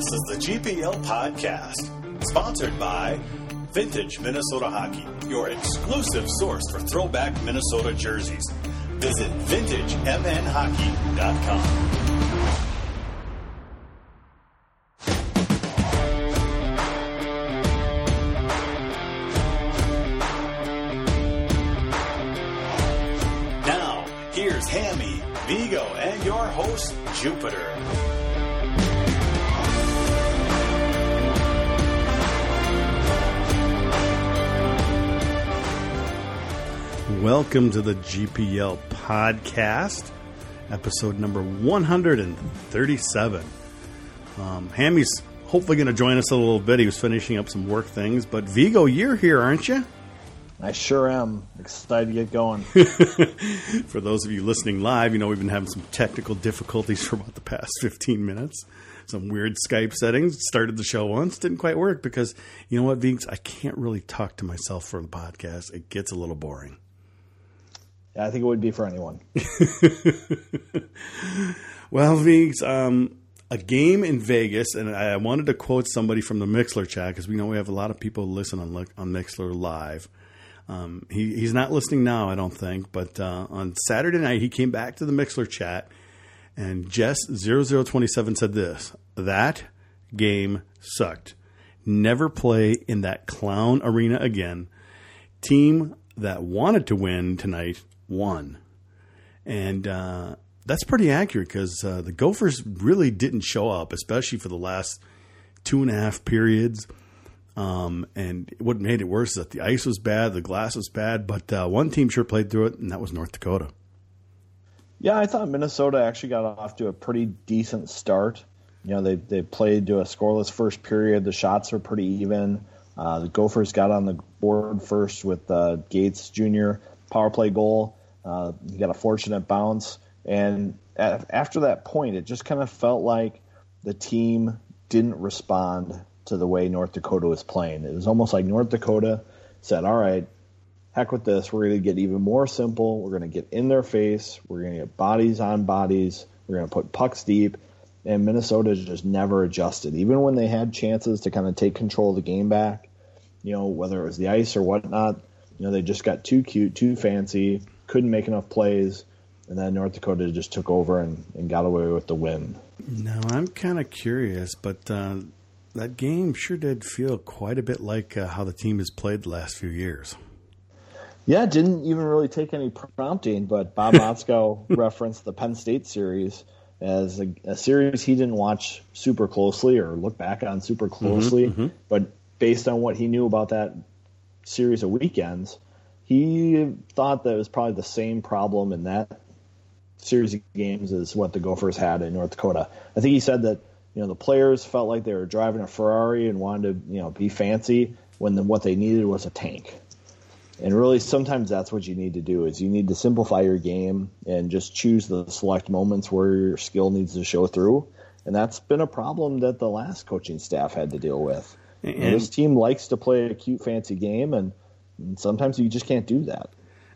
This is the GPL Podcast, sponsored by Vintage Minnesota Hockey, your exclusive source for throwback Minnesota jerseys. Visit vintagemnhockey.com. Welcome to the GPL podcast, episode number 137. Um, Hammy's hopefully going to join us a little bit. He was finishing up some work things, but Vigo, you're here, aren't you? I sure am excited to get going. For those of you listening live, you know we've been having some technical difficulties for about the past 15 minutes. Some weird Skype settings. Started the show once, didn't quite work because you know what, Vigs, I can't really talk to myself for the podcast. It gets a little boring. Yeah, I think it would be for anyone. Well, Vigs, um, a game in Vegas, and I wanted to quote somebody from the Mixer chat because we know we have a lot of people listen on on Mixer live. Um, he, he's not listening now, I don't think, but uh, on Saturday night he came back to the Mixer chat, and Jess0027 said this: "That game sucked. Never play in that clown arena again. Team that wanted to win tonight won." And uh, that's pretty accurate because uh, the Gophers really didn't show up, especially for the last two and a half periods. Um, and what made it worse is that the ice was bad, the glass was bad, but uh, one team sure played through it, and that was North Dakota. Yeah, I thought Minnesota actually got off to a pretty decent start. You know, they they played to a scoreless first period. The shots were pretty even. Uh, the Gophers got on the board first with uh, Gates Jr. power play goal. Uh, he got a fortunate bounce, and a- after that point, it just kind of felt like the team didn't respond to the way North Dakota was playing. It was almost like North Dakota said, "All right, heck with this. We're going to get even more simple. We're going to get in their face. We're going to get bodies on bodies. We're going to put pucks deep. And Minnesota just never adjusted. Even when they had chances to kind of take control of the game back, you know, whether it was the ice or whatnot, you know, they just got too cute, too fancy, couldn't make enough plays. And then North Dakota just took over and, and got away with the win. Now, I'm kind of curious, but uh, that game sure did feel quite a bit like uh, how the team has played the last few years. Yeah, didn't even really take any prompting, but Bob Motzko referenced the Penn State series as a, a, series he didn't watch super closely or look back on super closely, but based on what he knew about that series of weekends, he thought that it was probably the same problem in that series of games as what the Gophers had in North Dakota. I think he said that you know the players felt like they were driving a Ferrari and wanted to you know be fancy when the, what they needed was a tank. And really, sometimes that's what you need to do is you need to simplify your game and just choose the select moments where your skill needs to show through. And that's been a problem that the last coaching staff had to deal with. You know, this team likes to play a cute, fancy game, and, and sometimes you just can't do that.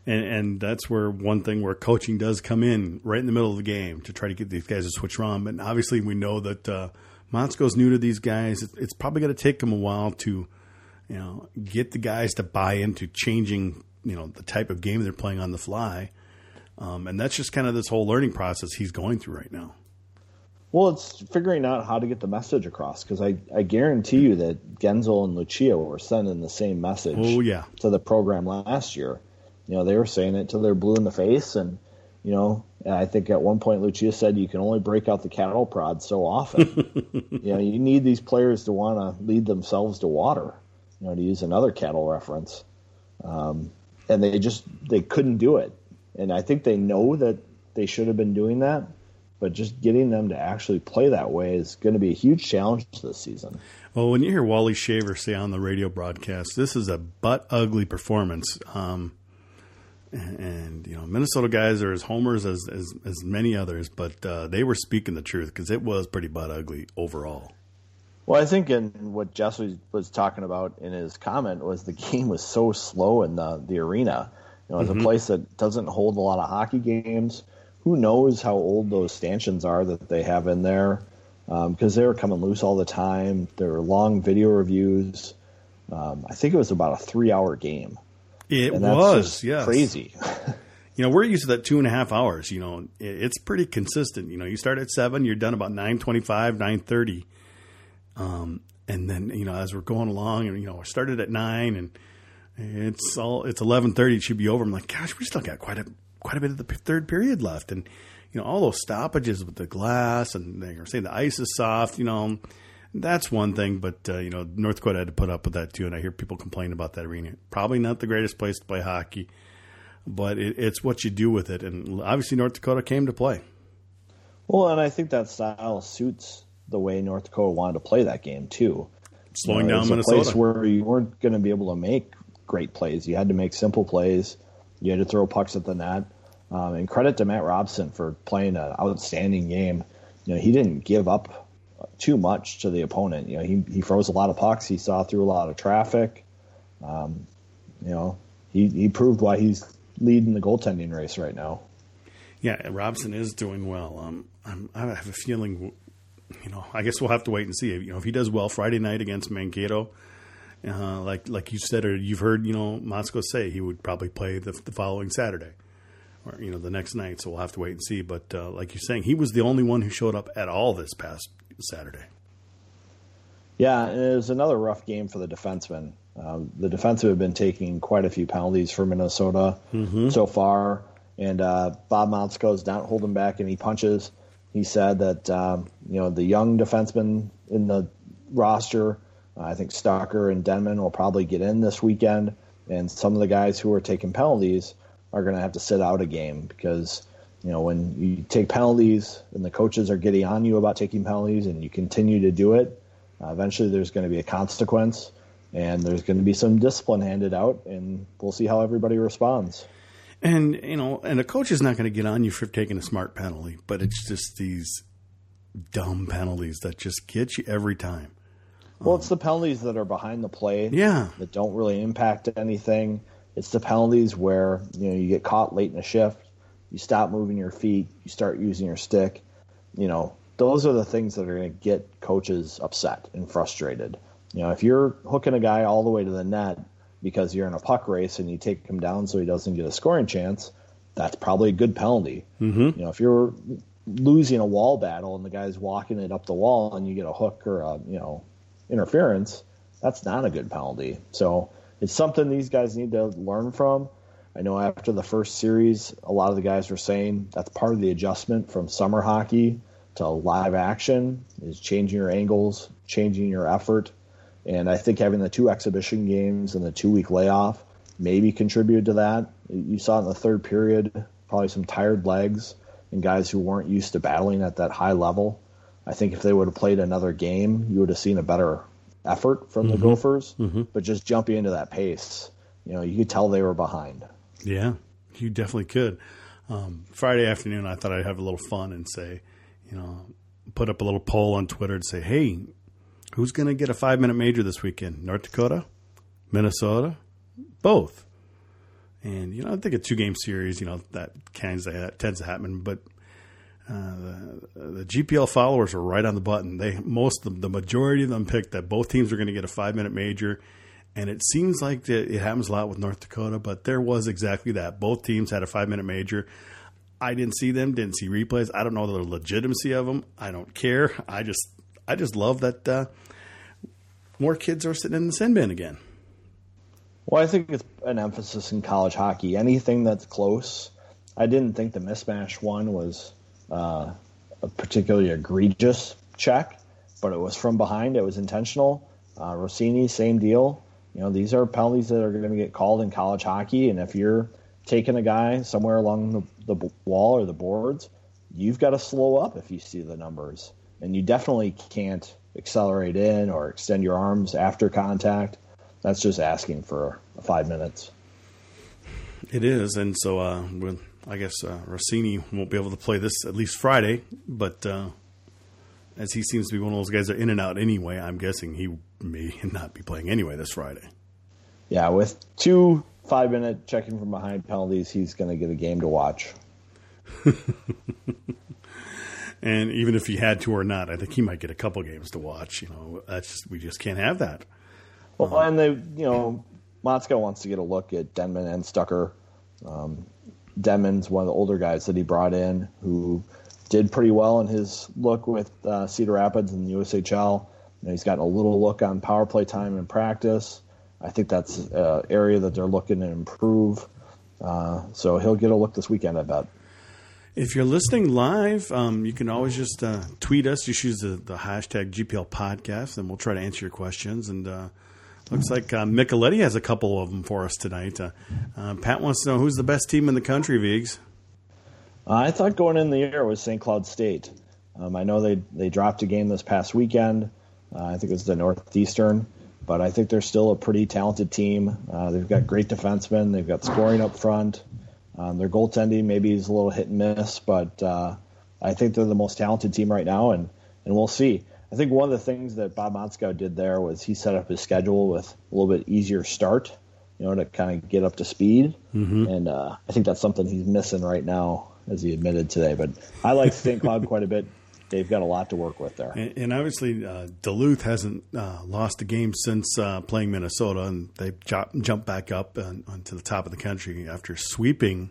And, and that's where one thing where coaching does come in right in the middle of the game to try to get these guys to switch on. But obviously, we know that uh, Motzko's new to these guys. It's, probably going to take him a while to you know, get the guys to buy into changing, you know, the type of game they're playing on the fly. Um, and that's just kind of this whole learning process he's going through right now. Well, it's figuring out how to get the message across because I, I guarantee you that Guentzel and Lucia were sending the same message oh, yeah. to the program last year. You know, they were saying it till they're blue in the face. And, you know, I think at one point Lucia said you can only break out the cattle prod so often. you know, you need these players to want to lead themselves to water you know, to use another cattle reference. Um, and they just they couldn't do it. And I think they know that they should have been doing that, but just getting them to actually play that way is going to be a huge challenge this season. Well, when you hear Wally Shaver say on the radio broadcast, this is a butt ugly performance. Um, and, you know, Minnesota guys are as homers as as, as many others, but uh, they were speaking the truth because it was pretty butt ugly overall. Well, I think in what Jess was, was, talking about in his comment was the game was so slow in the, the arena. You know, it's mm-hmm. a place that doesn't hold a lot of hockey games. Who knows how old those stanchions are that they have in there? because um, they were coming loose all the time. There were long video reviews. Um, I think it was about a three-hour game. It was, yes, crazy. you know, we're used to that two and a half hours. You know, it's pretty consistent. You know, you start at seven, you're done about nine twenty-five, nine thirty, um, and then you know, as we're going along, and you know, we started at nine, and it's all it's eleven thirty. It should be over. I'm like, gosh, we still got quite a quite a bit of the third period left, and you know, all those stoppages with the glass, and they're saying the ice is soft. You know, that's one thing, but uh, you know, North Dakota had to put up with that too, and I hear people complain about that arena. Probably not the greatest place to play hockey, but it, it's what you do with it, and obviously North Dakota came to play. Well, and I think that style suits the way North Dakota wanted to play that game too. Slowing you know, down Minnesota, a place where you weren't going to be able to make great plays. You had to make simple plays. You had to throw pucks at the net. Um, and credit to Mat Robson for playing an outstanding game. You know, he didn't give up too much to the opponent. You know, he he froze a lot of pucks. He saw through a lot of traffic. Um, you know, he he proved why he's leading the goaltending race right now. Yeah, Robson is doing well. Um, I'm, i have a feeling, you know, I guess we'll have to wait and see. You know, if he does well Friday night against Mankato, uh, like like you said or you've heard, you know, Motzko say he would probably play the, the following Saturday or you know the next night. So we'll have to wait and see. But uh, like you're saying, he was the only one who showed up at all this past Saturday. Yeah, it was another rough game for the defensemen. Um, the defensive have been taking quite a few penalties for Minnesota mm-hmm. so far, and uh, Bob Motzko is not holding back any punches. He said that um, you know the young defensemen in the roster, uh, I think Stucker and Denman will probably get in this weekend, and some of the guys who are taking penalties are going to have to sit out a game because you know when you take penalties and the coaches are getting on you about taking penalties and you continue to do it, uh, eventually there's going to be a consequence and there's going to be some discipline handed out and we'll see how everybody responds. And you know, and a coach is not going to get on you for taking a smart penalty, but it's just these dumb penalties that just get you every time. Well, it's the penalties that are behind the play, yeah, that don't really impact anything. It's the penalties where you know you get caught late in a shift, you stop moving your feet, you start using your stick. You know, those are the things that are going to get coaches upset and frustrated. You know, if you're hooking a guy all the way to the net because you're in a puck race and you take him down so he doesn't get a scoring chance, that's probably a good penalty. Mm-hmm. You know, if you're losing a wall battle and the guy's walking it up the wall and you get a hook or a you know interference, that's not a good penalty. So it's something these guys need to learn from. I know after the first series, a lot of the guys were saying that's part of the adjustment from summer hockey to live action is changing your angles, changing your effort. And I think having the two exhibition games and the two week layoff maybe contributed to that. You saw in the third period probably some tired legs and guys who weren't used to battling at that high level. I think if they would have played another game, you would have seen a better effort from the mm-hmm. Gophers, mm-hmm. but just jumping into that pace, you know, you could tell they were behind. Yeah, you definitely could. Um, Friday afternoon, I thought I'd have a little fun and say, you know, put up a little poll on Twitter and say, hey, who's going to get a five minute major this weekend? North Dakota, Minnesota, both. And you know, I think a two game series, you know, that kinds of tends to happen, but uh, the, the, GPL followers are right on the button. They most the, the majority of them picked that both teams are going to get a five minute major, and it seems like it happens a lot with North Dakota. But there was exactly that. Both teams had a five minute major. I didn't see them, didn't see replays. I don't know the legitimacy of them. I don't care. I just I just love that uh, more kids are sitting in the sin bin again. Well, I think it's an emphasis in college hockey. Anything that's close. I didn't think the mismatch one was uh, a particularly egregious check, but it was from behind. It was intentional. Uh, Rossini, same deal. You know, these are penalties that are going to get called in college hockey, and if you're taking a guy somewhere along the, the wall or the boards, you've got to slow up if you see the numbers, and you definitely can't accelerate in or extend your arms after contact. That's just asking for five minutes. It is, and so uh, with I guess uh, Rossini won't be able to play this at least Friday, but uh, as he seems to be one of those guys that are in and out anyway, I'm guessing he may not be playing anyway this Friday. Yeah, with two five minute checking from behind penalties, he's going to get a game to watch. And even if he had to or not, I think he might get a couple games to watch. You know, that's just, we just can't have that. Well, and they, you know, Motzko wants to get a look at Denman and Stucker. Um, Denman's one of the older guys that he brought in who did pretty well in his look with uh, Cedar Rapids in the USHL. You know, he's gotten a little look on power play time in practice. I think that's an area that they're looking to improve. Uh, so he'll get a look this weekend, I bet. If you're listening live, um, you can always just uh, tweet us. Just use the, the hashtag GPL podcast, and we'll try to answer your questions. And uh, looks like uh, Micheletti has a couple of them for us tonight. Uh, uh, Pat wants to know who's the best team in the country, Vigs. I thought going in the year was St. Cloud State. Um, I know they they dropped a game this past weekend. Uh, I think it was the Northeastern, but I think they're still a pretty talented team. Uh, they've got great defensemen. They've got scoring up front. Um, their goaltending maybe is a little hit and miss, but uh, I think they're the most talented team right now, and, and we'll see. I think one of the things that Bob Motzko did there was he set up his schedule with a little bit easier start, you know, to kind of get up to speed, mm-hmm. and uh, I think that's something he's missing right now, as he admitted today. But I like St. Cloud quite a bit they've got a lot to work with there. And, and obviously, uh, Duluth hasn't uh, lost a game since uh, playing Minnesota, and they jumped back up and, onto the top of the country after sweeping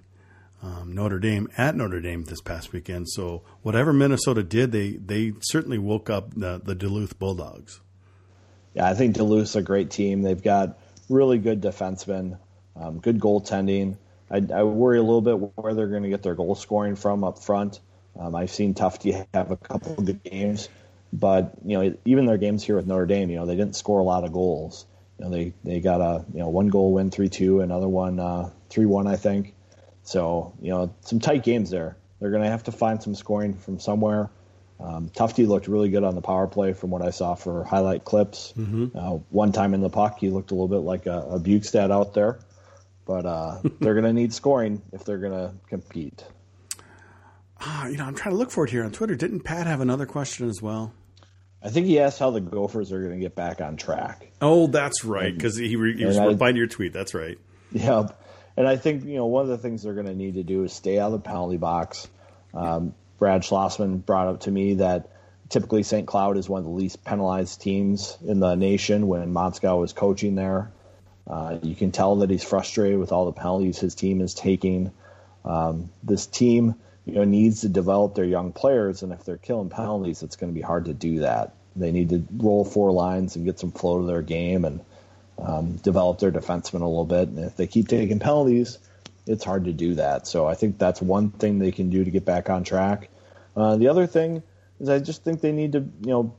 um, Notre Dame at Notre Dame this past weekend. So whatever Minnesota did, they they certainly woke up the, the Duluth Bulldogs. Yeah, I think Duluth's a great team. They've got really good defensemen, um, good goaltending. I, I worry a little bit where they're going to get their goal scoring from up front. Um, I've seen Tufte have a couple of good games, but you know even their games here with Notre Dame, you know they didn't score a lot of goals. You know they they got a you know one goal win three two, another one uh, one I think. So you know some tight games there. They're going to have to find some scoring from somewhere. Um, Tufte looked really good on the power play from what I saw for highlight clips. Mm-hmm. Uh, one time in the puck, he looked a little bit like a, a Bjugstad out there. But uh, they're going to need scoring if they're going to compete ah, you know, I'm trying to look for it here on Twitter. Didn't Pat have another question as well? I think he asked how the Gophers are going to get back on track. Oh, that's right, because he, re- he was replying to your tweet. That's right. Yeah, and I think you know one of the things they're going to need to do is stay out of the penalty box. Um, Brad Schlossman brought up to me that typically St. Cloud is one of the least penalized teams in the nation when Motzko was coaching there. Uh, you can tell that he's frustrated with all the penalties his team is taking. Um, this team you know needs to develop their young players, and if they're killing penalties, it's going to be hard to do that. They need to roll four lines and get some flow to their game and um, develop their defensemen a little bit. And if they keep taking penalties, it's hard to do that. So I think that's one thing they can do to get back on track. Uh, the other thing is I just think they need to you know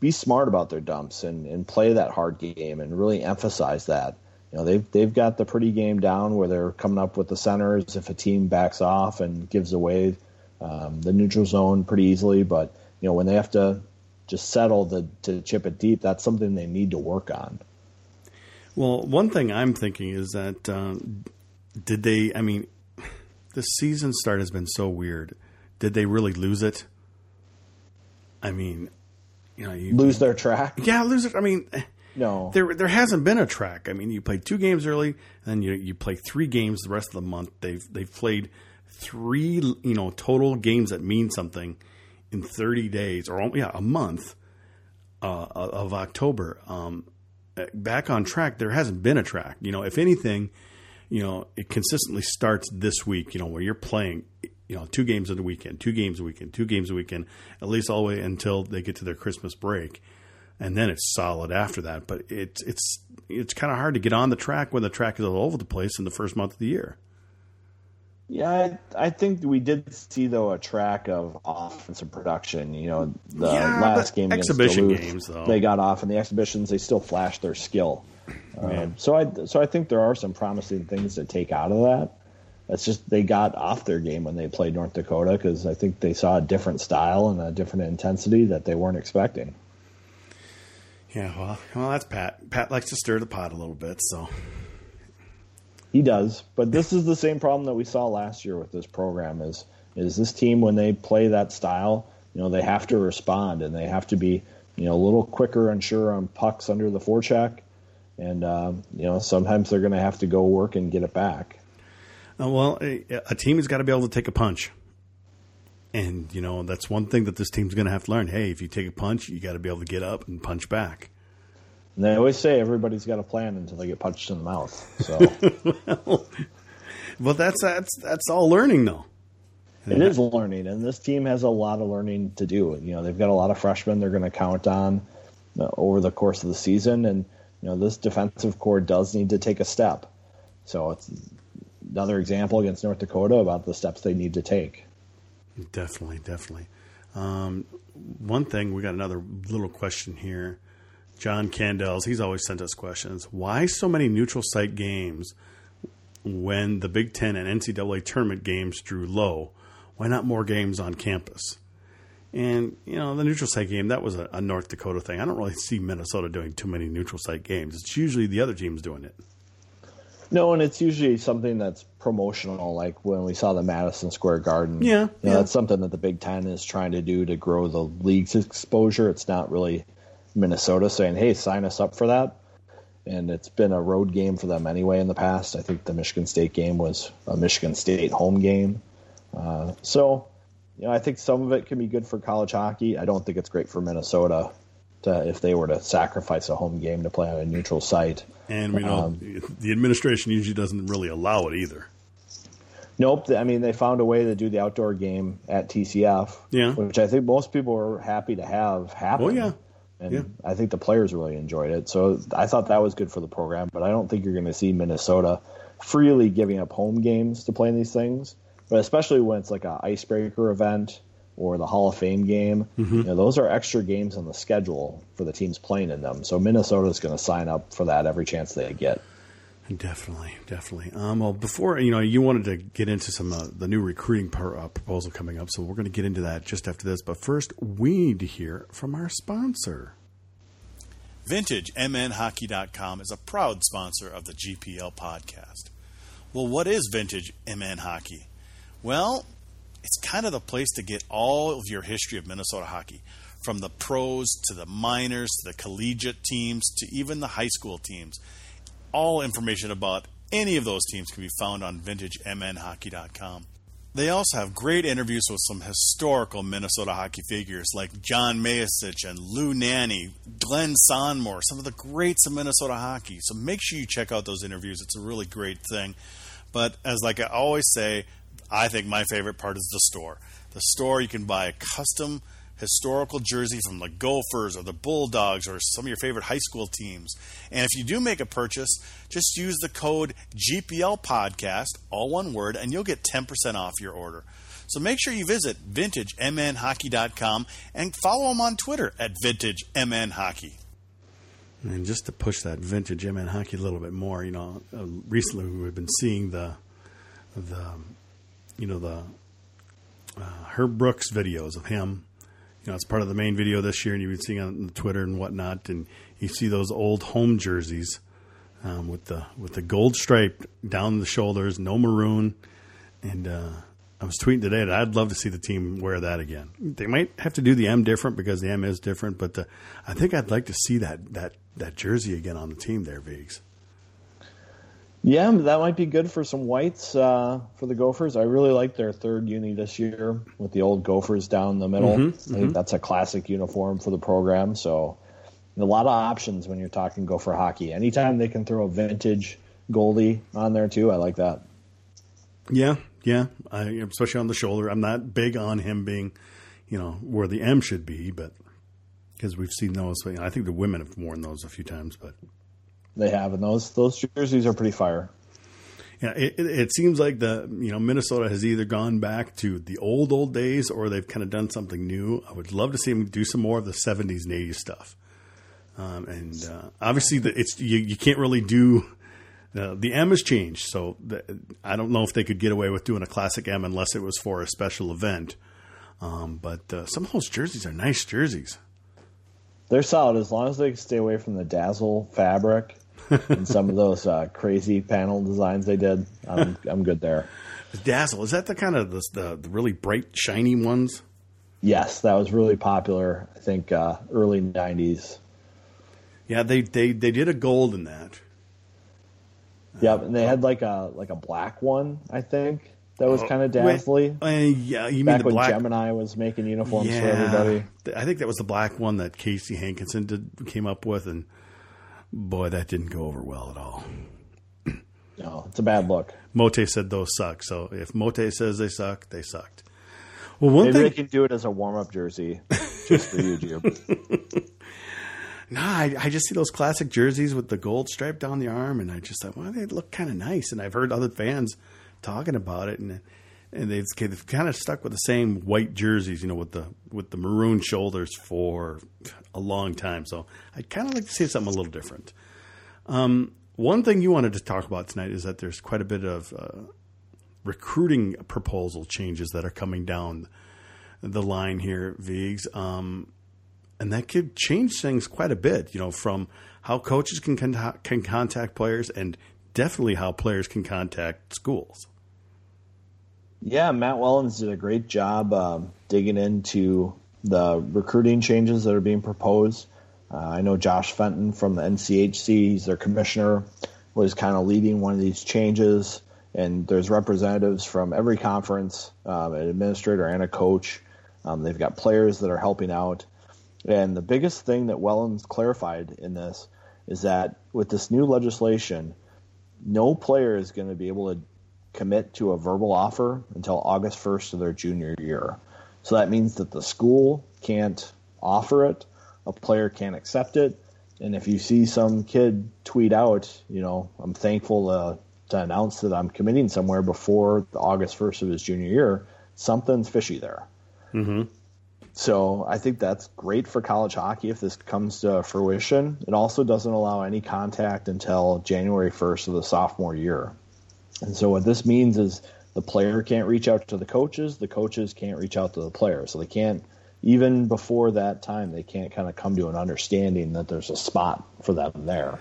be smart about their dumps and, and play that hard game and really emphasize that you know they've they've got the pretty game down where they're coming up with the centers if a team backs off and gives away um, the neutral zone pretty easily. But you know when they have to just settle the, to chip it deep, that's something they need to work on. Well, one thing I'm thinking is that um, did they? I mean, the season start has been so weird. Did they really lose it? I mean, you know, you, lose their track. Yeah, lose it. I mean no, there there hasn't been a track. I mean, you play two games early, and then you you play three games the rest of the month. They've they've played three you know total games that mean something in thirty days or yeah a month uh, of October. Um, back on track, there hasn't been a track. You know, if anything, you know it consistently starts this week. You know where you're playing you know two games of the weekend, two games a weekend, two games a weekend, at least all the way until they get to their Christmas break and then it's solid after that. But it's it's it's kind of hard to get on the track when the track is all over the place in the first month of the year. Yeah, I, I think we did see though a track of offensive production. You know, the yeah, last game exhibition Duluth, games though they got off in the exhibitions. They still flashed their skill. Um, so I so I think there are some promising things to take out of that. That's just they got off their game when they played North Dakota because I think they saw a different style and a different intensity that they weren't expecting. Yeah, well, well, that's Pat. Pat likes to stir the pot a little bit, so he does. But this is the same problem that we saw last year with this program. Is is this team when they play that style, you know, they have to respond and they have to be, you know, a little quicker and sure on pucks under the forecheck, and uh, you know, sometimes they're going to have to go work and get it back. Uh, well, a, a team has got to be able to take a punch, And you know that's one thing that this team's going to have to learn. Hey, if you take a punch, you got to be able to get up and punch back. And they always say everybody's got a plan until they get punched in the mouth. So well, well, that's that's that's all learning though. It is learning, and this team has a lot of learning to do. You know, they've got a lot of freshmen they're going to count on uh, over the course of the season, and you know this defensive core does need to take a step. So it's another example against North Dakota about the steps they need to take. Definitely, definitely. Um, one thing we got another little question here. John Candles, he's always sent us questions. Why so many neutral site games when the Big Ten and NCAA tournament games drew low? Why not more games on campus? And you know, the neutral site game that was a, a, North Dakota thing. I don't really see Minnesota doing too many neutral site games. It's usually the other teams doing it. No, and it's usually something that's promotional, like when we saw the Madison Square Garden. Yeah, you know, yeah. that's something that the Big Ten is trying to do to grow the league's exposure. It's not really Minnesota saying, "Hey, sign us up for that." And it's been a road game for them anyway in the past. I think the Michigan State game was a Michigan State home game. Uh, so, you know, I think some of it can be good for college hockey. I don't think it's great for Minnesota to, if they were to sacrifice a home game to play on a neutral site. And we know um, the administration usually doesn't really allow it either. Nope. I mean, they found a way to do the outdoor game at TCF, yeah. which I think most people were happy to have happen. Oh, yeah. And yeah. I think the players really enjoyed it. So I thought that was good for the program, but I don't think you're going to see Minnesota freely giving up home games to play in these things but especially when it's like an icebreaker event or the Hall of Fame game, mm-hmm. you know, those are extra games on the schedule for the teams playing in them. So Minnesota's going to sign up for that every chance they get. Definitely, definitely. Um, well, before you know, you wanted to get into some uh, the new recruiting par, uh, proposal coming up, so we're going to get into that just after this. But first, we need to hear from our sponsor. VintageMNHockey.com is a proud sponsor of the GPL podcast. Well, what is Vintage MN Hockey? Well, it's kind of the place to get all of your history of Minnesota hockey, from the pros to the minors to the collegiate teams to even the high school teams. All information about any of those teams can be found on vintagemnhockey.com. They also have great interviews with some historical Minnesota hockey figures like John Mayasich and Lou Nanne, Glenn Sonmor, some of the greats of Minnesota hockey. So make sure you check out those interviews. It's a really great thing. But as like I always say, I think my favorite part is the store. The store, you can buy a custom historical jersey from the Gophers or the Bulldogs or some of your favorite high school teams. And if you do make a purchase, just use the code GPL Podcast, all one word, and you'll get 10% off your order. So make sure you visit vintagemnhockey.com and follow them on Twitter at vintagemnhockey. And just to push that vintage MN hockey a little bit more, you know, uh, recently we've been seeing the the you know the uh, Herb Brooks videos of him. You know, it's part of the main video this year, and you've been seeing on Twitter and whatnot, and you see those old home jerseys um, with the with the gold stripe down the shoulders, no maroon, and uh, I was tweeting today that I'd love to see the team wear that again. They might have to do the M different because the M is different, but uh, I think I'd like to see that that that jersey again on the team there, Viggs. Yeah, that might be good for some whites uh, for the Gophers. I really like their third uni this year with the old Gophers down the middle. Mm-hmm, I think mm-hmm. that's a classic uniform for the program. So a lot of options when you're talking Gopher hockey. Anytime they can throw a vintage goalie on there too, I like that. Yeah, yeah, I, especially on the shoulder. I'm not big on him being, you know, where the M should be, but because we've seen those. I think the women have worn those a few times, but they have, and those those jerseys are pretty fire. Yeah, it, it, seems like the you know Minnesota has either gone back to the old old days or they've kind of done something new. I would love to see them do some more of the '70s and '80s stuff. Um, and uh, obviously, the, it's you, you can't really do. Uh, the M has changed, so the, I don't know if they could get away with doing a classic M unless it was for a special event. Um, but uh, some of those jerseys are nice jerseys. They're solid as long as they stay away from the dazzle fabric and some of those uh, crazy panel designs they did. I'm, I'm good there. Dazzle is that the kind of the, the, the, really bright, shiny ones? Yes, that was really popular. I think uh, early '90s. Yeah, they, they they did a gold in that. Yep, and they had like a like a black one, I think. that was kind of dazzly. Uh, yeah, you mean Back the when black? Gemini was making uniforms yeah, for everybody. I think that was the black one that Casey Hankinson did, came up with, and boy, that didn't go over well at all. No, it's a bad look. Mote said those suck. So if Mote says they suck, they sucked. Well, one Maybe thing, they can do it as a warm up jersey just for you, Jube. Nah, I, I just see those classic jerseys with the gold stripe down the arm, and I just thought, well, they look kind of nice. And I've heard other fans talking about it, and and they've, they've kind of stuck with the same white jerseys, you know, with the with the maroon shoulders for a long time. So I kind of like to see something a little different. Um, one thing you wanted to talk about tonight is that there's quite a bit of uh, recruiting proposal changes that are coming down the line here, Vigs. Um, and that could change things quite a bit, you know, from how coaches can can contact players and definitely how players can contact schools. Yeah, Matt Wellens did a great job um, digging into the recruiting changes that are being proposed. Uh, I know Josh Fenton from the NCHC, he's their commissioner, was kind of leading one of these changes. And there's representatives from every conference, um, an administrator and a coach. Um, they've got players that are helping out. And the biggest thing that Wellens clarified in this is that with this new legislation, no player is going to be able to commit to a verbal offer until August 1st of their junior year. So that means that the school can't offer it, a player can't accept it, and if you see some kid tweet out, you know, I'm thankful to, to announce that I'm committing somewhere before the August 1st of his junior year, something's fishy there. Mm-hmm. So I think that's great for college hockey if this comes to fruition. It also doesn't allow any contact until January 1st of the sophomore year. And so what this means is the player can't reach out to the coaches, the coaches can't reach out to the player. So they can't even before that time they can't kind of come to an understanding that there's a spot for them there.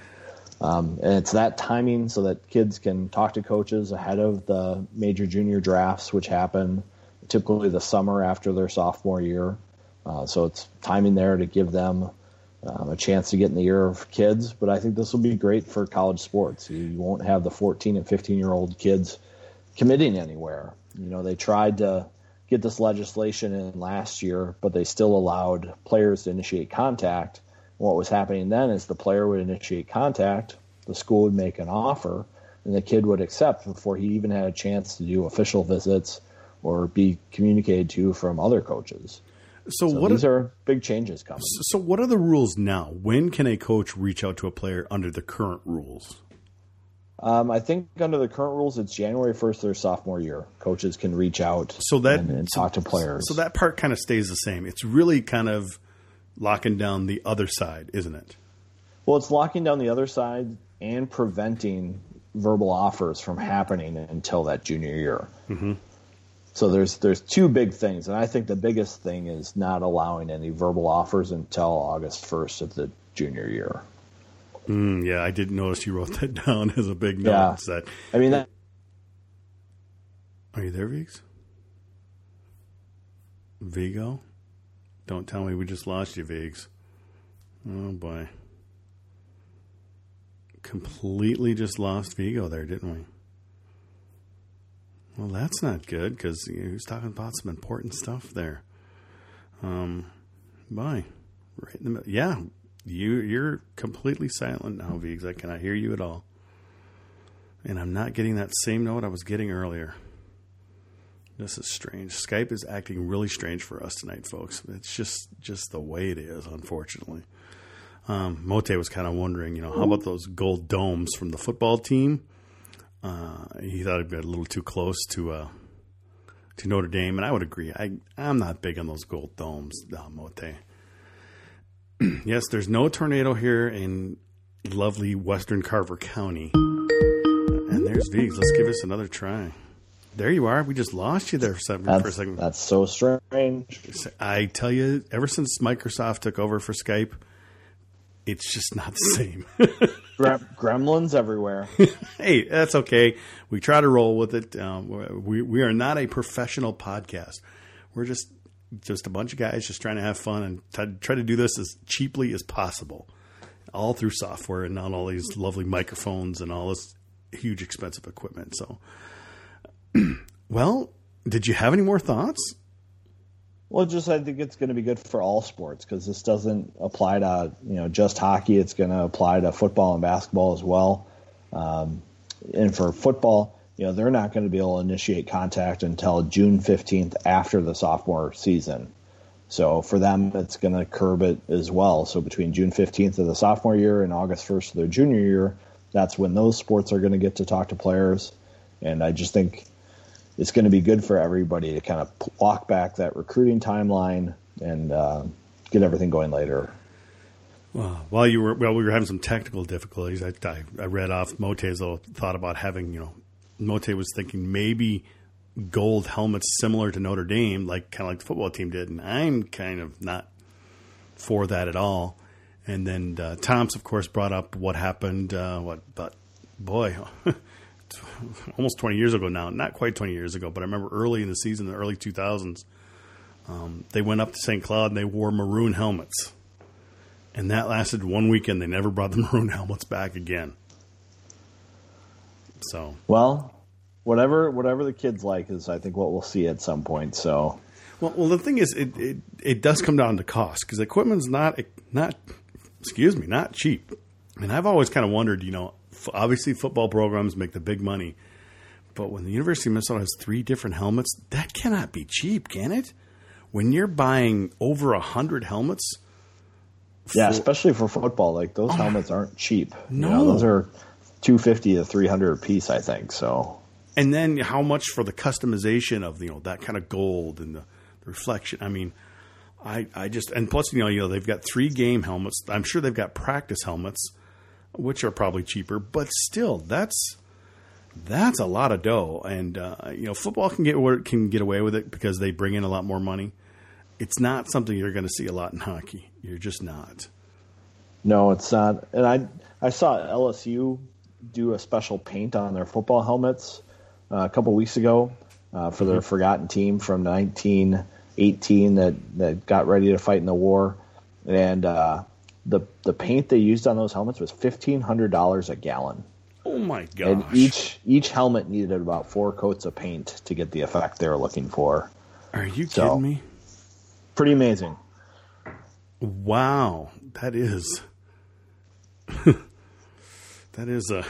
Um, and it's that timing so that kids can talk to coaches ahead of the major junior drafts, which happen typically the summer after their sophomore year. Uh, so it's timing there to give them um, a chance to get in the ear of kids. But I think this will be great for college sports. You, you won't have the 14 and 15 year old kids committing anywhere. You know, they tried to get this legislation in last year, but they still allowed players to initiate contact. What was happening then is the player would initiate contact, the school would make an offer, and the kid would accept before he even had a chance to do official visits or be communicated to from other coaches. So, So what these are, are big changes coming. so what are the rules now? When can a coach reach out to a player under the current rules? Um, I think under the current rules, it's January 1st of their sophomore year. Coaches can reach out So that and, and talk to players. So that part kind of stays the same. It's really kind of locking down the other side, isn't it? Well, it's locking down the other side and preventing verbal offers from happening until that junior year. Mm-hmm. So there's there's two big things, and I think the biggest thing is not allowing any verbal offers until August 1st of the junior year. Mm, yeah, I didn't notice you wrote that down as a big note. Yeah. That I mean, that, are you there, Vigs? Vigo? Don't tell me we just lost you, Vigs. Oh boy. Completely just lost Vigo there, didn't we? Well, that's not good because he was talking about some important stuff there. Um, bye. Right in the middle. Yeah, you you're completely silent now, Vigs. I cannot hear you at all, and I'm not getting that same note I was getting earlier. This is strange. Skype is acting really strange for us tonight, folks. It's just just the way it is, unfortunately. Um, Mote was kind of wondering, you know, how about those gold domes from the football team? Uh, he thought it'd be a little too close to uh, to Notre Dame, and I would agree. I I'm not big on those gold domes, uh, Mote. yes, there's no tornado here in lovely Western Carver County, and there's Vigs. Let's give us another try. There you are. We just lost you there for, some, for a second. that's so strange. I tell you, ever since Microsoft took over for Skype, it's just not the same. Gre- gremlins everywhere. hey, that's okay. We try to roll with it. Um, we we are not a professional podcast. We're just just a bunch of guys just trying to have fun and t- try to do this as cheaply as possible, all through software and not all these lovely microphones and all this huge expensive equipment. So, Well, did you have any more thoughts? Well, just I think it's going to be good for all sports because this doesn't apply to you know just hockey. It's going to apply to football and basketball as well. Um, and for football, you know they're not going to be able to initiate contact until June fifteenth after the sophomore season. So for them, it's going to curb it as well. So between June fifteenth of the sophomore year and August first of their junior year, that's when those sports are going to get to talk to players. And I just think it's going to be good for everybody to kind of walk back that recruiting timeline and uh, get everything going later. Well, while you were well, we were having some technical difficulties. I, I, I read off Mote's little thought about having you know, Mote was thinking maybe gold helmets similar to Notre Dame, like kind of like the football team did, and I'm kind of not for that at all. And then uh, Tom's, of course, brought up what happened. Uh, what, but boy, almost 20 years ago now. Not quite 20 years ago, but I remember early in the season, the early 2000s, um, they went up to St. Cloud and they wore maroon helmets. And that lasted one weekend. They never brought the maroon helmets back again. So well, whatever whatever the kids like is, I think what we'll see at some point. So, well, well the thing is, it it, it does come down to cost because equipment's not not excuse me not cheap. And I've always kind of wondered, you know, obviously football programs make the big money, but when the University of Minnesota has three different helmets, that cannot be cheap, can it? When you're buying over a hundred helmets, for, yeah, especially for football, like those oh, helmets aren't cheap. No, you know, those are two fifty to three hundred a piece, I think. So, and then how much for the customization of you know that kind of gold and the, the reflection? I mean. I, I just and plus you know you know they've got three game helmets. I'm sure they've got practice helmets which are probably cheaper, but still, that's that's a lot of dough. And uh, you know, football can get can get away with it because they bring in a lot more money. It's not something you're going to see a lot in hockey. You're just not. No, it's not. And I I saw LSU do a special paint on their football helmets uh, a couple weeks ago uh, for their mm-hmm. forgotten team from 1918 that that got ready to fight in the war, and uh, the the paint they used on those helmets was fifteen hundred dollars a gallon. Oh my gosh! And each each helmet needed about four coats of paint to get the effect they were looking for. Are you so, kidding me? Pretty amazing. Wow, that is that is a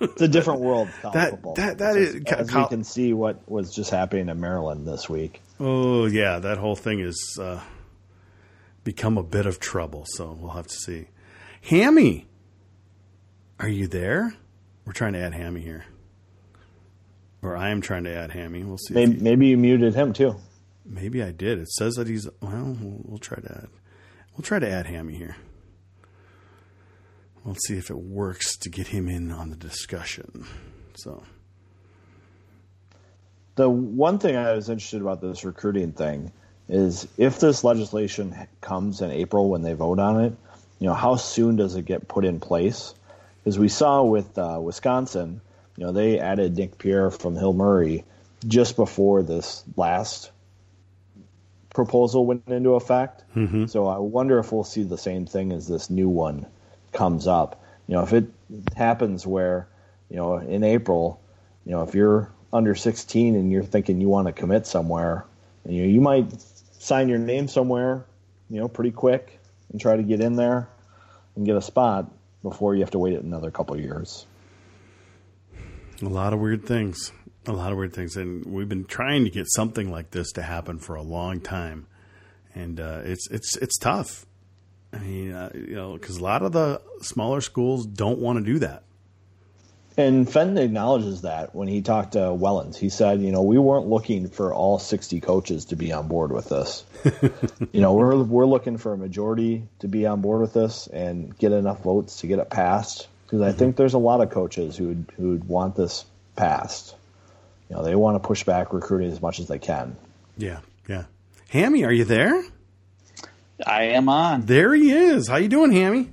it's a different world. that football. that that is as Col- we can see what was just happening in Maryland this week. Oh yeah, that whole thing is. Uh, become a bit of trouble. So we'll have to see. Hammy, are you there? We're trying to add Hammy here, or I am trying to add Hammy. We'll see. Maybe, he, maybe you muted him too. Maybe I did. It says that he's well. We'll, we'll try to add. We'll try to add Hammy here. We'll see if it works to get him in on the discussion. So. The one thing I was interested about this recruiting thing is if this legislation comes in April when they vote on it, you know, how soon does it get put in place? Because we saw with uh, Wisconsin, you know, they added Nick Pierre from Hill Murray just before this last proposal went into effect. Mm-hmm. So I wonder if we'll see the same thing as this new one comes up. You know, if it happens where, you know, in April, you know, if you're under 16 and you're thinking you want to commit somewhere, you know, you might sign your name somewhere, you know, pretty quick and try to get in there and get a spot before you have to wait another couple years. A lot of weird things. A lot of weird things, and we've been trying to get something like this to happen for a long time, and uh, it's it's it's tough. I mean, uh, you know, because a lot of the smaller schools don't want to do that. And Fenton acknowledges that when he talked to Wellens. He said, you know, we weren't looking for all 60 coaches to be on board with this. you know, we're, we're looking for a majority to be on board with this and get enough votes to get it passed. Because I mm-hmm. think there's a lot of coaches who would, who would want this passed. You know, they want to push back recruiting as much as they can. Yeah, yeah. Hammy, are you there? I am on. There he is. How you doing, Hammy?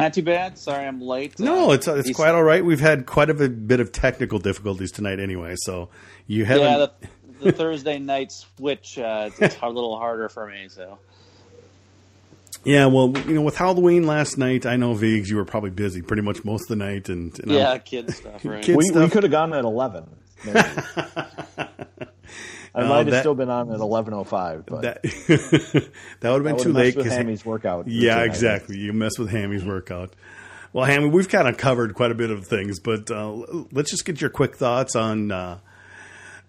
Not too bad. Sorry, I'm late. No, uh, it's it's quite all right. We've had quite a bit of technical difficulties tonight, anyway. So you haven't. Yeah, the, the Thursday night switch. Uh, it's, it's a little harder for me. So. Yeah, well, you know, with Halloween last night, I know Viggs, you were probably busy pretty much most of the night, and, and yeah, I'm, kid stuff. Right? kid we, stuff. we could have gone at eleven. I Uh, might have that- still been on at eleven oh five, but That that would have been I too would late. mess with 'cause- Hammy's workout. Yeah, exactly. You mess with Hammy's workout. Well, Hammy, we've kind of covered quite a bit of things, but uh, let's just get your quick thoughts on uh,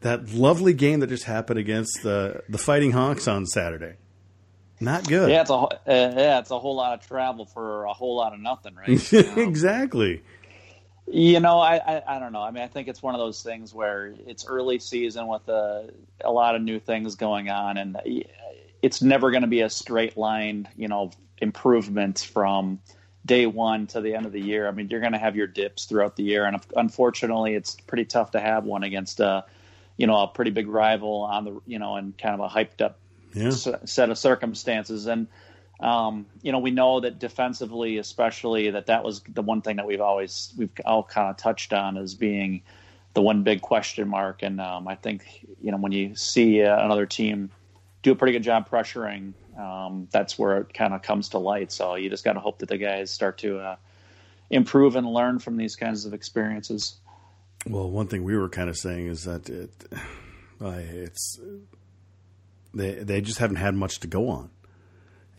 that lovely game that just happened against the the Fighting Hawks on Saturday. Not good. Yeah, it's a uh, yeah, it's a whole lot of travel for a whole lot of nothing, right? Um, exactly. You know, I, I I don't know. I mean, I think it's one of those things where it's early season with a a lot of new things going on, and uh, it's never going to be a straight line, you know, improvement from day one to the end of the year. I mean, you're going to have your dips throughout the year, and unfortunately, it's pretty tough to have one against a you know a pretty big rival on the you know and kind of a hyped up Yeah. s- set of circumstances and um, you know we know that defensively especially that that was the one thing that we've always we've all kind of touched on as being the one big question mark. And um, i think you know when you see uh, another team do a pretty good job pressuring um, that's where it kind of comes to light. So you just got to hope that the guys start to uh, improve and learn from these kinds of experiences. Well, one thing we were kind of saying is that it, uh, it's they they just haven't had much to go on,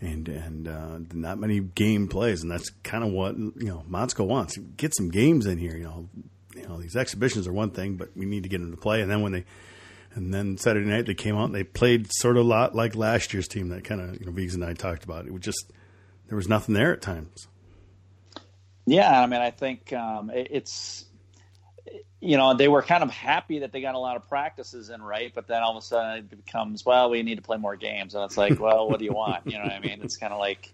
and and uh, not many game plays, and that's kind of what you know Motzko wants. Get some games in here, you know. You know these exhibitions are one thing, but we need to get them to play. And then when they, and then Saturday night they came out and they played sort of a lot like last year's team that kind of you know and I talked about. It was just there was nothing there at times. Yeah, I mean, I think um, it- it's you know they were kind of happy that they got a lot of practices in, right? But then all of a sudden it becomes, well, we need to play more games, and it's like, well, what do you want? You know what I mean? It's kind of like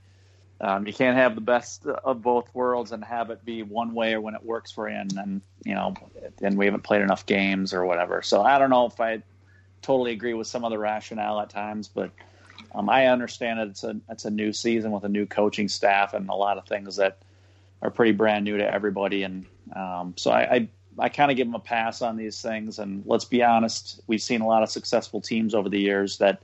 um, you can't have the best of both worlds and have it be one way or when it works for you, and then you know, and we haven't played enough games or whatever. So I don't know if I totally agree with some of the rationale at times, but um, I understand that it's a it's a new season with a new coaching staff and a lot of things that are pretty brand new to everybody, and um, so I I, I kind of give them a pass on these things. And let's be honest, we've seen a lot of successful teams over the years that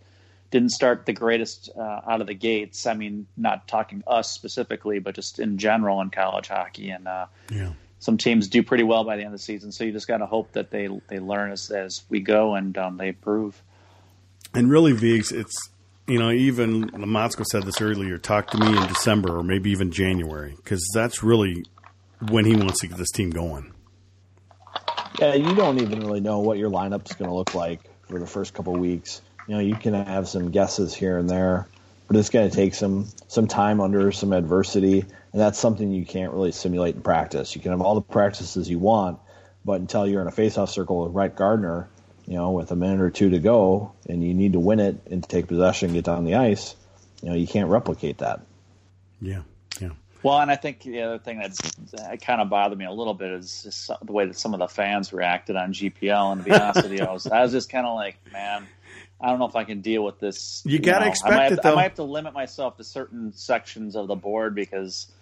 didn't start the greatest uh, out of the gates. I mean, not talking us specifically, but just in general in college hockey, and uh, Yeah. some teams do pretty well by the end of the season. So you just got to hope that they they learn as as we go and um, they improve. And really, Viggs, it's you know even Lamotzko said this earlier. Talk to me in December or maybe even January because that's really when he wants to get this team going. Yeah, you don't even really know what your lineup's going to look like for the first couple weeks. You know, you can have some guesses here and there, but it's going to take some some time under some adversity, and that's something you can't really simulate in practice. You can have all the practices you want, but until you're in a face-off circle with Wright Gardner, you know, with a minute or two to go, and you need to win it and to take possession, and get down the ice, you know, you can't replicate that. Yeah, Well, and I think the other thing that's that kind of bothered me a little bit is just the way that some of the fans reacted on GPL. And to be honest with you, I was, I was just kind of like, man, I don't know if I can deal with this. You gotta know. expect I might, it, to- I might have to limit myself to certain sections of the board because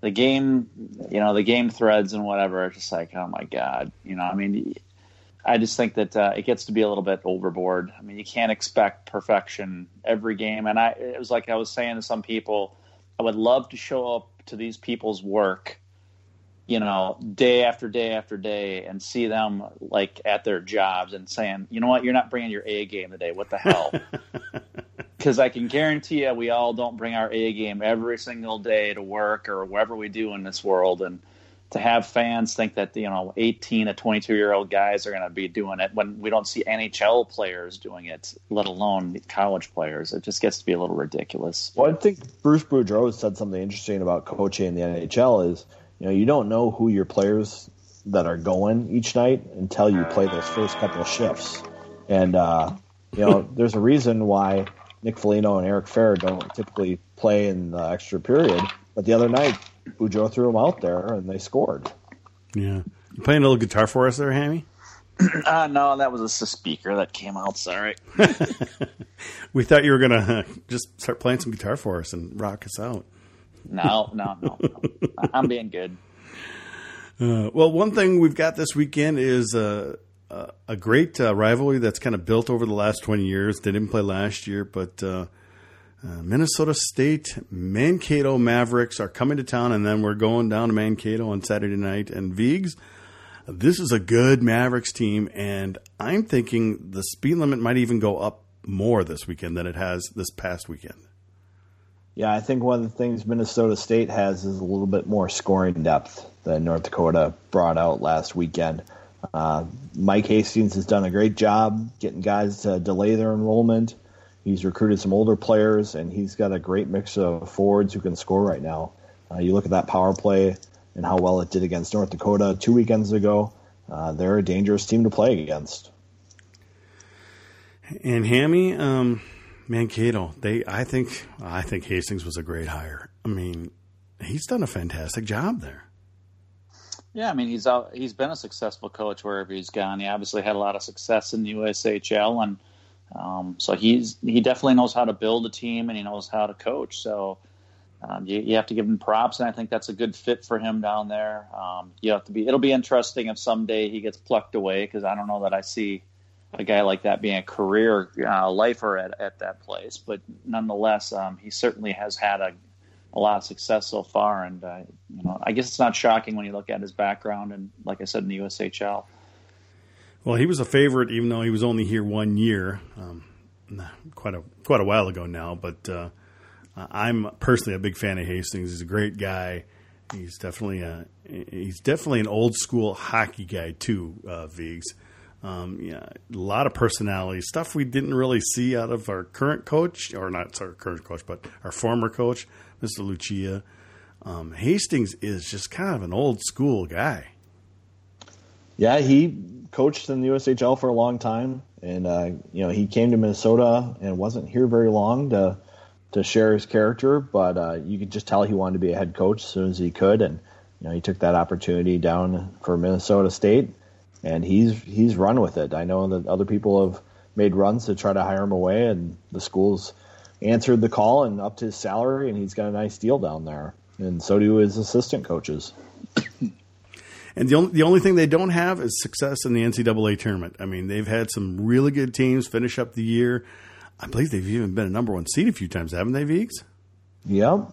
the game, you know, the game threads and whatever are just like, oh my god, you know, I mean. I just think that uh, it gets to be a little bit overboard. I mean, you can't expect perfection every game. And I, it was like I was saying to some people, I would love to show up to these people's work, you know, day after day after day, and see them like at their jobs and saying, you know what, you're not bringing your A game today. What the hell? Because I can guarantee you, we all don't bring our A game every single day to work or wherever we do in this world, and to have fans think that you know 18 to 22 year old guys are going to be doing it when we don't see NHL players doing it, let alone college players. It just gets to be a little ridiculous. Well, I think Bruce Boudreau said something interesting about coaching in the NHL is, you know, you don't know who your players that are going each night until you play those first couple of shifts. And, uh, you know, there's a reason why Nick Foligno and Eric Fehr don't typically play in the extra period. But the other night, Boudreau threw them out there and they scored. yeah. You playing a little guitar for us there, Hammy? Uh, no, that was just a speaker that came out. Sorry. We thought you were gonna uh, just start playing some guitar for us and rock us out. No, no, no. no. I'm being good. Uh, well, one thing we've got this weekend is uh, uh, a great uh, rivalry that's kind of built over the last 20 years. They didn't play last year, but uh, Minnesota State Mankato Mavericks are coming to town, and then we're going down to Mankato on Saturday night. And Viggs, this is a good Mavericks team, and I'm thinking the speed limit might even go up more this weekend than it has this past weekend. Yeah, I think one of the things Minnesota State has is a little bit more scoring depth than North Dakota brought out last weekend. Uh, Mike Hastings has done a great job getting guys to delay their enrollment. He's recruited some older players, and he's got a great mix of forwards who can score right now. Uh, you look at that power play and how well it did against North Dakota two weekends ago. Uh, they're a dangerous team to play against. And Hammy, um, Mankato, they, I think, I think Hastings was a great hire. I mean, he's done a fantastic job there. Yeah, I mean he's out, he's been a successful coach wherever he's gone. He obviously had a lot of success in the USHL, and um, so he's he definitely knows how to build a team and he knows how to coach. So um, you, you, have to give him props, and I think that's a good fit for him down there. Um, you have to be. It'll be interesting if someday he gets plucked away because I don't know that I see a guy like that being a career uh, lifer at, at that place. But nonetheless, um, he certainly has had a a lot of success so far. And uh, you know, I guess it's not shocking when you look at his background and, like I said, in the USHL. Well, he was a favorite, even though he was only here one year, um, quite a quite a while ago now. But uh, I'm personally a big fan of Hastings. He's a great guy. He's definitely a he's definitely an old school hockey guy too. Uh, Vigs. Um, yeah, a lot of personality stuff we didn't really see out of our current coach, or not our current coach, but our former coach. Mr. Lucia. Um, Hastings is just kind of an old school guy. Yeah, he coached in the USHL for a long time, and uh, you know he came to Minnesota and wasn't here very long to to share his character, but uh, you could just tell he wanted to be a head coach as soon as he could, and you know he took that opportunity down for Minnesota State, and he's he's run with it. I know that other people have made runs to try to hire him away, and the schools answered the call and upped his salary, and he's got a nice deal down there. And so do his assistant coaches. And the only, the only thing they don't have is success in the NCAA tournament. I mean, they've had some really good teams finish up the year. I believe they've even been a number one seed a few times, haven't they, Vigs? Yep.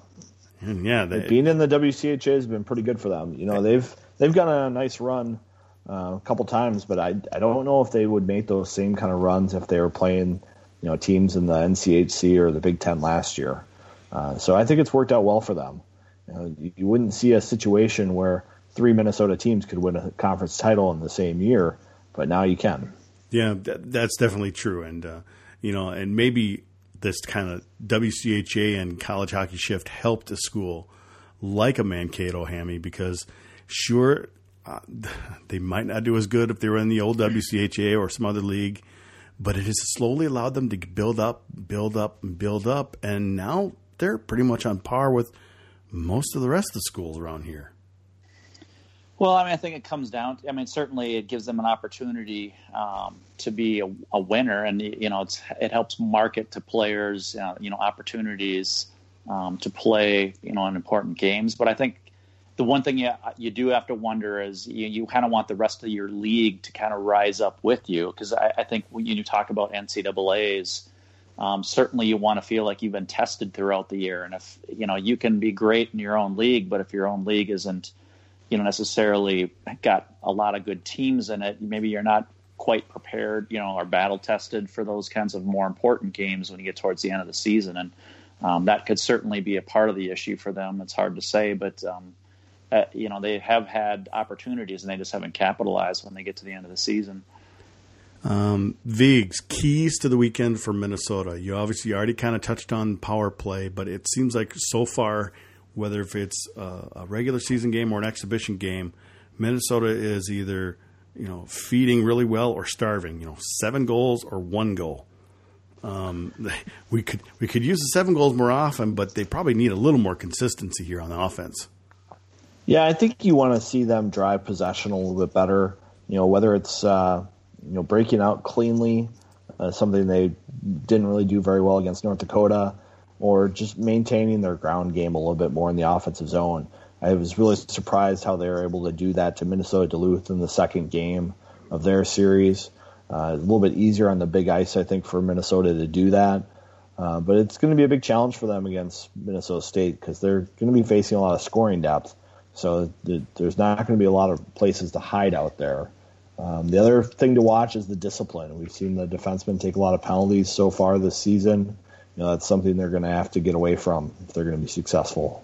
And yeah, they, being in the WCHA has been pretty good for them. You know, they've they've got a nice run uh, a couple times, but I I don't know if they would make those same kind of runs if they were playing you know teams in the NCHC or the Big Ten last year. Uh, so I think it's worked out well for them. You, know, you, you, wouldn't see a situation where three Minnesota teams could win a conference title in the same year, but now you can. Yeah, that, that's definitely true, and uh, you know, and maybe this kind of WCHA and college hockey shift helped a school like a Mankato Hammy because sure. Uh, they might not do as good if they were in the old WCHA or some other league, but it has slowly allowed them to build up, build up, and build up, and now they're pretty much on par with most of the rest of the schools around here. Well, I mean, I think it comes down. To, I mean, certainly it gives them an opportunity um, to be a, a, winner, and you know, it helps market to players, uh, you know, opportunities um, to play, you know, in important games. But I think the one thing you you do have to wonder is you, you kind of want the rest of your league to kind of rise up with you because I, I, think when you talk about NCAA's, um, certainly you want to feel like you've been tested throughout the year, and if you know you can be great in your own league, but if your own league isn't you know necessarily got a lot of good teams in it, maybe you're not quite prepared, you know, or battle tested for those kinds of more important games when you get towards the end of the season, and um, that could certainly be a part of the issue for them. It's hard to say, but um, uh, you know they have had opportunities and they just haven't capitalized when they get to the end of the season. Um, Vigs, keys to the weekend for Minnesota. You obviously already kind of touched on power play, but it seems like so far, whether if it's a, a regular season game or an exhibition game, Minnesota is either you know feeding really well or starving. You know, seven goals or one goal. Um, we could we could use the seven goals more often, but they probably need a little more consistency here on the offense. Yeah, I think you want to see them drive possession a little bit better. You know, whether it's uh, you know breaking out cleanly, uh, something they didn't really do very well against North Dakota, or just maintaining their ground game a little bit more in the offensive zone. I was really surprised how they were able to do that to Minnesota Duluth in the second game of their series. Uh, a little bit easier on the big ice, I think, for Minnesota to do that. Uh, but it's going to be a big challenge for them against Minnesota State because they're going to be facing a lot of scoring depth. So th- there's not going to be a lot of places to hide out there. Um, the other thing to watch is the discipline. We've seen the defensemen take a lot of penalties so far this season. You know, that's something they're going to have to get away from if they're going to be successful.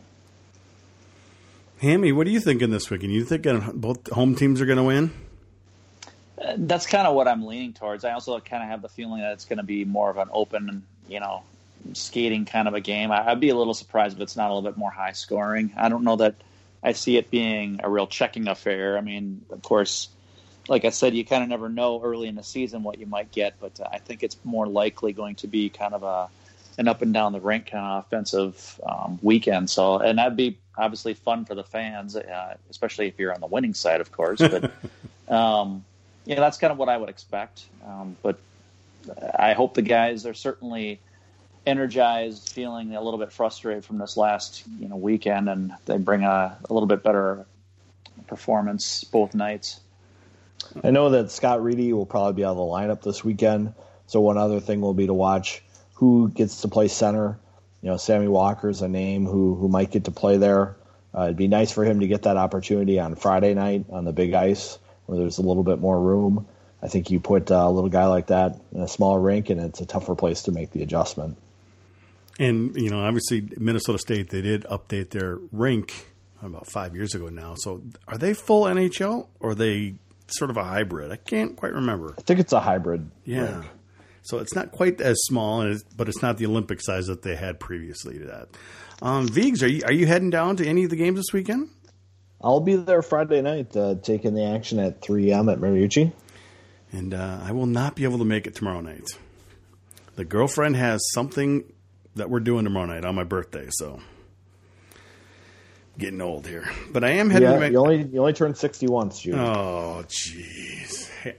Hammy, what are you thinking this weekend? You thinking both home teams are going to win? Uh, that's kind of what I'm leaning towards. I also kind of have the feeling that it's going to be more of an open, you know, skating kind of a game. I'd be a little surprised if it's not a little bit more high scoring. I don't know that I see it being a real checking affair. I mean, of course, like I said, you kind of never know early in the season what you might get, but uh, I think it's more likely going to be kind of a an up and down the rink kind of offensive um, weekend. So, and that'd be obviously fun for the fans, uh, especially if you're on the winning side, of course. But um, yeah, that's kind of what I would expect. Um, but I hope the guys are certainly energized, feeling a little bit frustrated from this last you know weekend, and they bring a, a little bit better performance both nights. I know that Scott Reedy will probably be out of the lineup this weekend. So one other thing will be to watch who gets to play center. You know, Sammy Walker is a name who who might get to play there. Uh, it'd be nice for him to get that opportunity on Friday night on the big ice where there's a little bit more room. I think you put a little guy like that in a small rink, and it's a tougher place to make the adjustment. And you know, obviously, Minnesota State they did update their rink about five years ago now. So, are they full NHL or are they sort of a hybrid? I can't quite remember. I think it's a hybrid. Yeah. rink. So it's not quite as small, but it's not the Olympic size that they had previously to that. Um, Vigs, are you are you heading down to any of the games this weekend? I'll be there Friday night, uh, taking the action at 3 a.m. at Mariucci. And uh, I will not be able to make it tomorrow night. The girlfriend has something that we're doing tomorrow night on my birthday, so getting old here. But I am heading Yeah, to make. you only you only turned 60 once, June. Oh, jeez.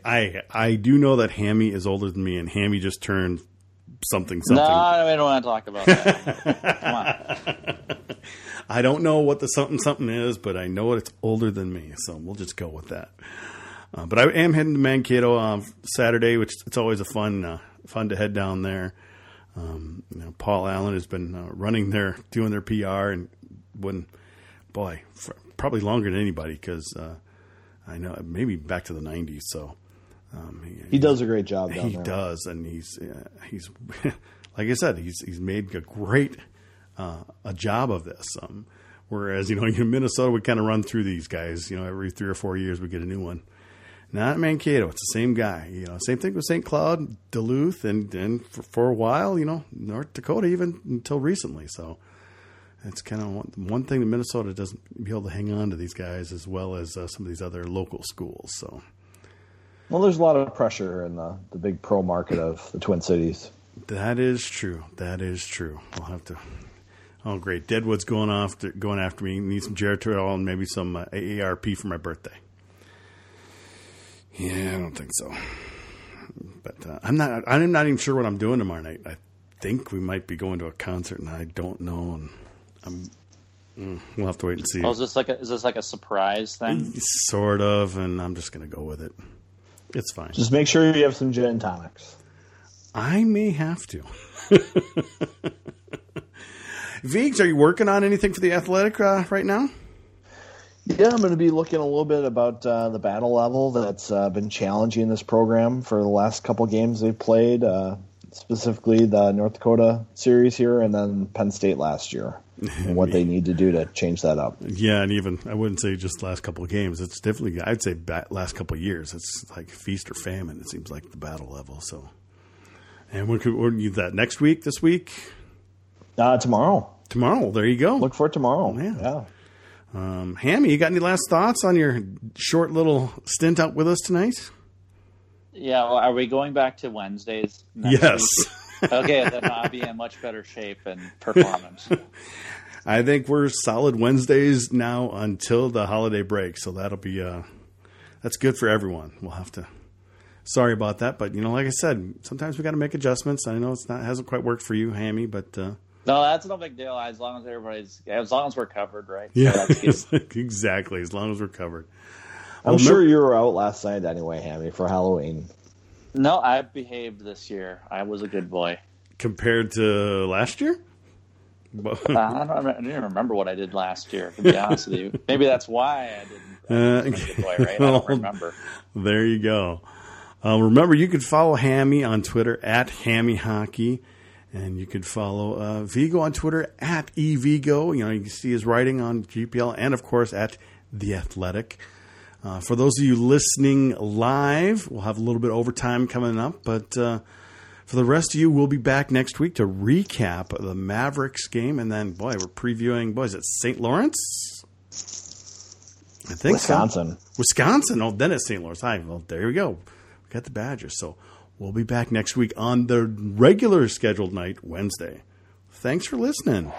I I do know that Hammy is older than me, and Hammy just turned something something. No, I don't want to talk about that. Come on. I don't know what the something something is, but I know it's older than me, so we'll just go with that. Uh, but I am heading to Mankato on Saturday, which it's always a fun uh, fun to head down there. Um, you know, Paul Allan has been uh, running their doing their PR, and when boy, probably longer than anybody because uh, I know maybe back to the '90s. So um, He does a great job down he there. does, and he's uh, he's like I said, he's he's made a great uh, a job of this. Um, whereas you know in Minnesota, we kind of run through these guys. You know, every three or four years we get a new one. Not Mankato; it's the same guy. You know, same thing with St. Cloud, Duluth, and and for, for a while, you know, North Dakota, even until recently. So it's kind of one, one thing that Minnesota doesn't be able to hang on to these guys as well as uh, some of these other local schools. So. Well, there's a lot of pressure in the, the big pro market of the Twin Cities. That is true. That is true. I'll have to. Oh, great! Deadwood's going off, to, going after me. Need some Geritol and maybe some uh, AARP for my birthday. Yeah, I don't think so. But uh, I'm not. I'm not even sure what I'm doing tomorrow night. I think we might be going to a concert, and I don't know. And I'm. mm, We'll have to wait and see. Oh, is this like a, is this like a surprise thing? Sort of, and I'm just going to go with it. It's fine. Just make sure you have some gin and tonics. I may have to. Vigs, are you working on anything for the athletic uh, right now? Yeah, I'm going to be looking a little bit about uh, the battle level that's uh, been challenging this program for the last couple games they've played, uh, specifically the North Dakota series here and then Penn State last year, and what they need to do to change that up. Yeah, and even I wouldn't say just last couple of games. It's definitely I'd say last couple of years. It's like feast or famine. It seems like the battle level. So, and when could when you that next week? This week? Uh, tomorrow. Tomorrow? There you go. Look for it tomorrow. Yeah. yeah. Um, Hammy, you got any last thoughts on your short little stint out with us tonight? Yeah. Well, are we going back to Wednesdays? Yes. week? okay, then I'll be in much better shape and performance. I think we're solid Wednesdays now until the holiday break, so that'll be uh, that's good for everyone. We'll have to. Sorry about that, but you know, like I said, sometimes we got to make adjustments. I know it's not hasn't quite worked for you, Hammy, but uh, No, that's no big deal. As long as everybody's, as long as we're covered, right? So yeah, that's exactly. As long as we're covered. I'm Well, sure Mer- you were out last night anyway, Hammy, for Halloween. No, I behaved this year. I was a good boy. compared to last year. Uh, I, don't, I didn't remember what I did last year. To be honest with you, maybe that's why I didn't. Uh, boy, right? I don't remember. There you go. Uh, remember, you could follow Hammy on Twitter at Hammy Hockey, and you could follow uh, Vigo on Twitter at eVigo. You know, you can see his writing on GPL, and of course at the Athletic. Uh, for those of you listening live, we'll have a little bit of overtime coming up, but uh, for the rest of you, we'll be back next week to recap the Mavericks game, and then, boy, we're previewing. Boy, is it St. Lawrence? I think Wisconsin. So. Wisconsin. Oh, then it's St. Lawrence. Hi. Well, there we go. We got the Badgers. So we'll be back next week on the regular scheduled night, Wednesday. Thanks for listening.